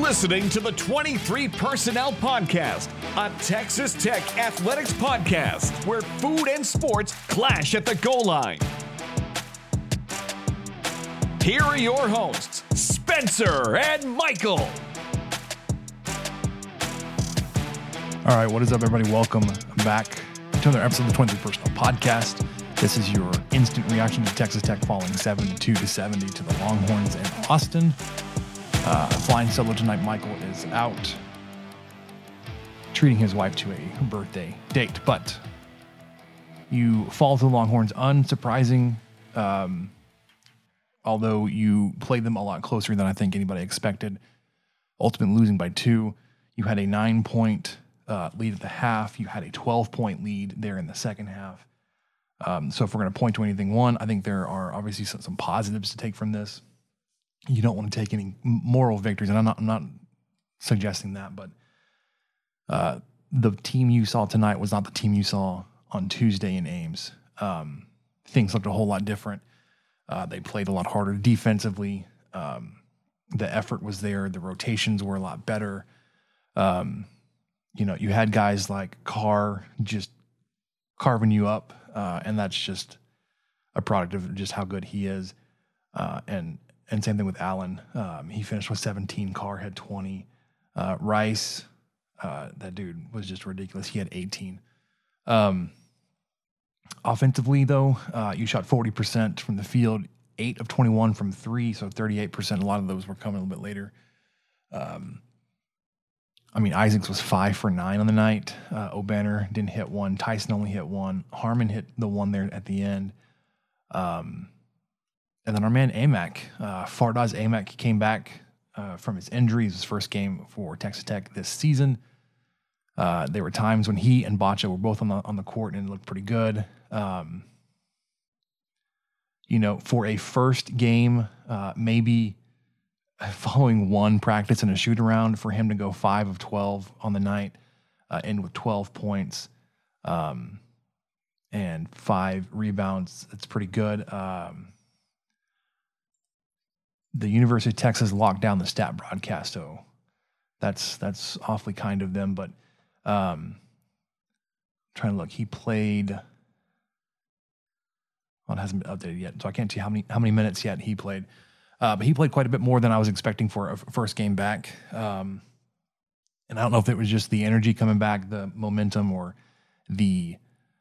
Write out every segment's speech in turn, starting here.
Listening to the 23 Personnel Podcast, a Texas Tech Athletics podcast where food and sports clash at the goal line. Here are your hosts, Spencer and Michael. All right, what is up, everybody? Welcome back to another episode of the 23 Personnel Podcast. This is your instant reaction to Texas Tech falling 72 to 70 to the Longhorns in Austin. Uh, flying solo tonight, Michael is out treating his wife to a birthday date, but you fall to the Longhorns unsurprising. Um, although you played them a lot closer than I think anybody expected. Ultimately losing by two. You had a nine point uh, lead at the half. You had a 12 point lead there in the second half. Um, so if we're going to point to anything, one, I think there are obviously some, some positives to take from this. You don't want to take any moral victories, and I'm not, I'm not suggesting that, but uh, the team you saw tonight was not the team you saw on Tuesday in Ames. Um, things looked a whole lot different. Uh, they played a lot harder defensively. Um, the effort was there. The rotations were a lot better. Um, you know, you had guys like Carr just carving you up, uh, and that's just a product of just how good he is. Uh, and and same thing with Allen. Um, he finished with 17. Carr had 20. Uh, Rice, uh, that dude was just ridiculous. He had 18. Um, offensively, though, uh, you shot 40% from the field, eight of 21 from three, so 38%. A lot of those were coming a little bit later. Um, I mean, Isaacs was five for nine on the night. Uh, Obanor didn't hit one. Tyson only hit one. Harmon hit the one there at the end. Um, and then our man Amac, uh, Fardaws Aimaq came back uh, from his injuries, his first game for Texas Tech this season. Uh, there were times when he and Batcho were both on the on the court and it looked pretty good. Um, you know, for a first game, uh, maybe following one practice and a shoot around, for him to go five of twelve on the night, uh, end with twelve points, um, and five rebounds, it's pretty good. Um, the University of Texas locked down the stat broadcast, so that's that's awfully kind of them. But um, trying to look, he played. Well, it hasn't been updated yet, so I can't see how many how many minutes yet he played. Uh, but he played quite a bit more than I was expecting for a first game back. Um, and I don't know if it was just the energy coming back, the momentum, or the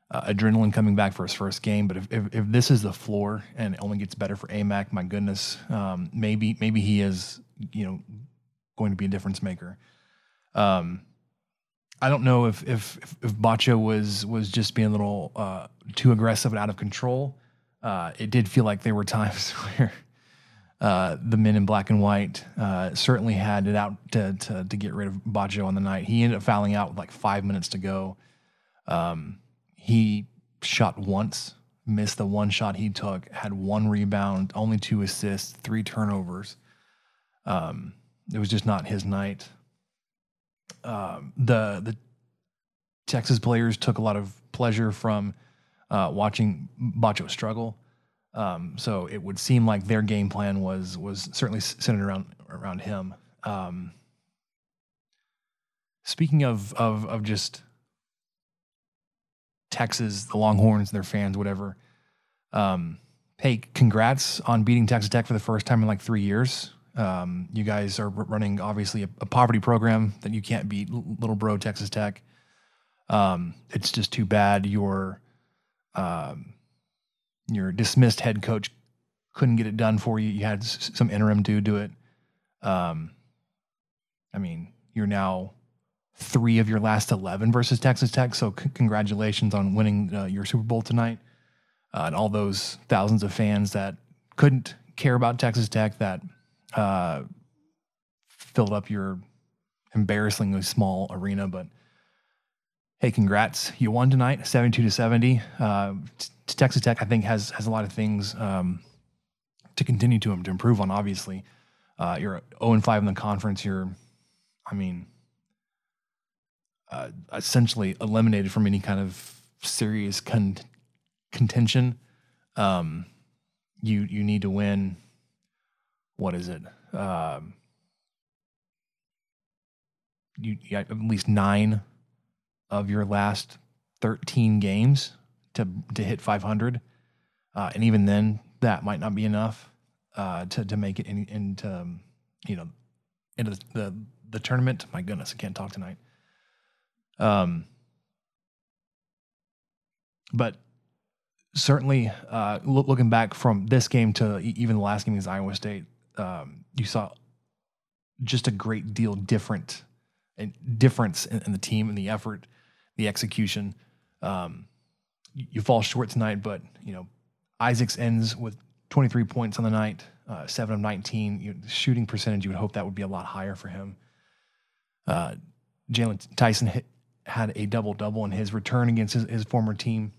uh, adrenaline coming back for his first game. But if, if, if this is the floor and it only gets better for Aimaq, my goodness, um, maybe maybe he is you know going to be a difference maker. Um, I don't know if if if, if Batcho was was just being a little uh, too aggressive and out of control. Uh, it did feel like there were times where uh, the men in black and white uh, certainly had it out to, to, to get rid of Batcho on the night. He ended up fouling out with like five minutes to go. Um, he shot once, missed the one shot he took, had one rebound, only two assists, three turnovers. Um, it was just not his night. Um, the the Texas players took a lot of pleasure from uh, watching Batcho struggle. Um, so it would seem like their game plan was was certainly centered around around him. Um, speaking of of of just Texas, the Longhorns, their fans, whatever. Um, hey, congrats on beating Texas Tech for the first time in like three years. Um, you guys are running obviously a, a, poverty program that you can't beat, little bro Texas Tech. Um, it's just too bad your um, your dismissed head coach couldn't get it done for you. You had s- some interim dude do it. Um, I mean, you're now three of your last 11 versus Texas Tech. So, c- congratulations on winning uh, your Super Bowl tonight. uh, and all those thousands of fans that couldn't care about Texas Tech that uh, filled up your embarrassingly small arena. But hey, congrats! You won tonight, seventy-two to seventy. Uh, Texas Tech, I think, has has a lot of things um, to continue to, to improve on. Obviously, uh, you're zero and five in the conference. You're, I mean, uh, essentially eliminated from any kind of serious con- contention. Um, you you need to win. What is it? Um, you, at least nine of your last thirteen games to to hit five hundred, uh, and even then, that might not be enough uh, to to make it in, into um, you know into the, the the tournament. My goodness, I can't talk tonight. Um, but certainly, uh, loo- looking back from this game to even the last game against Iowa State, um, you saw just a great deal different and difference in, in the team and the effort, the execution. Um, you, you fall short tonight, but you know Isaacs ends with 23 points on the night, uh, seven of 19. You, shooting percentage, you would hope that would be a lot higher for him. Uh, Jaylon Tyson hit, had a double double in his return against his, his former team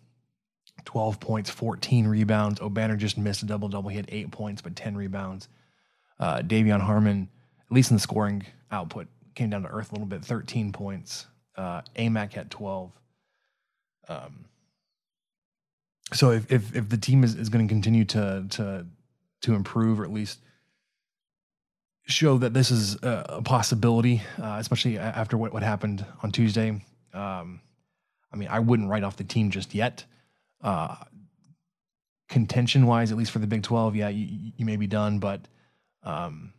12 points, 14 rebounds. Obanor just missed a double double. He had eight points, but 10 rebounds. Uh, De'Vion Harmon, at least in the scoring output, came down to earth a little bit 13 points. Uh, Aimaq had 12. Um, so if, if, if the team is, is going to continue to, to, to improve or at least show that this is a, possibility, uh, especially after what, what happened on Tuesday. Um, I mean, I wouldn't write off the team just yet. Uh, contention wise, at least for the Big 12, yeah, you, you may be done, but um,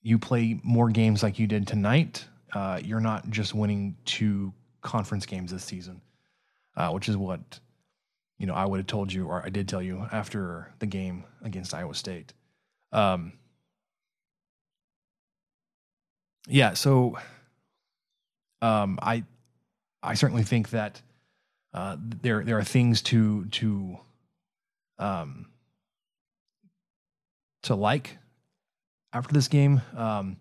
you play more games like you did tonight. Uh, you're not just winning two conference games this season, uh, which is what you know I would have told you, or I did tell you after the game against Iowa State. Um, yeah, so um, I I certainly think that uh, there there are things to to um, to like after this game. Um,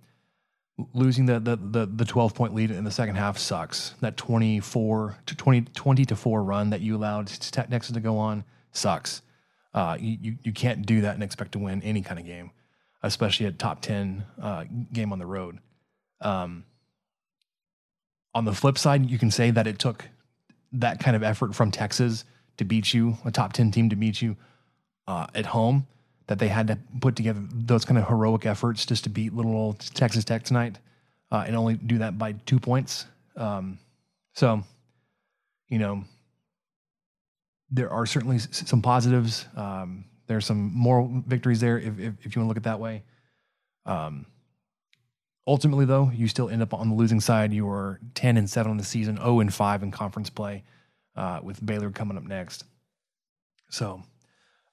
losing the, the the the 12 point lead in the second half sucks. That 24 to 20 20 to 4 run that you allowed Texas to go on sucks. Uh, you, you can't do that and expect to win any kind of game, especially a top 10 uh, game on the road. Um, on the flip side, you can say that it took that kind of effort from Texas to beat you, a top 10 team to beat you uh, at home, that they had to put together those kind of heroic efforts just to beat little old Texas Tech tonight uh, and only do that by two points. Um, so, you know, there are certainly some positives. Um, there's some moral victories there if, if, if you want to look at it that way. Um, ultimately, though, you still end up on the losing side. You are 10 and 7 on the season, 0 and 5 in conference play, uh, with Baylor coming up next. So,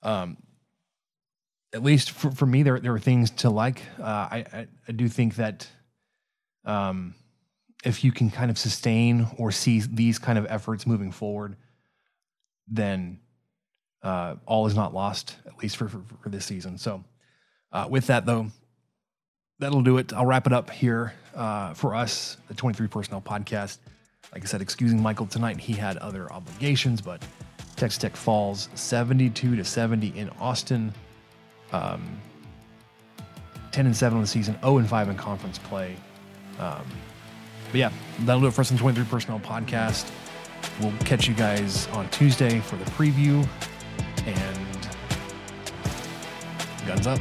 um, at least for, for me, there there were things to like. Uh, I, I I do think that um, if you can kind of sustain or see these kind of efforts moving forward, then uh, all is not lost, at least for for, for this season. So, uh, with that though, that'll do it. I'll wrap it up here uh, for us, the 23 Personnel Podcast. Like I said, excusing Michael tonight, he had other obligations, but Texas Tech falls 72 to 70 in Austin. Um, 10 and 7 on the season, 0 and 5 in conference play. Um, but yeah, that'll do it for us on the 23 Personnel Podcast. We'll catch you guys on Tuesday for the preview and guns up.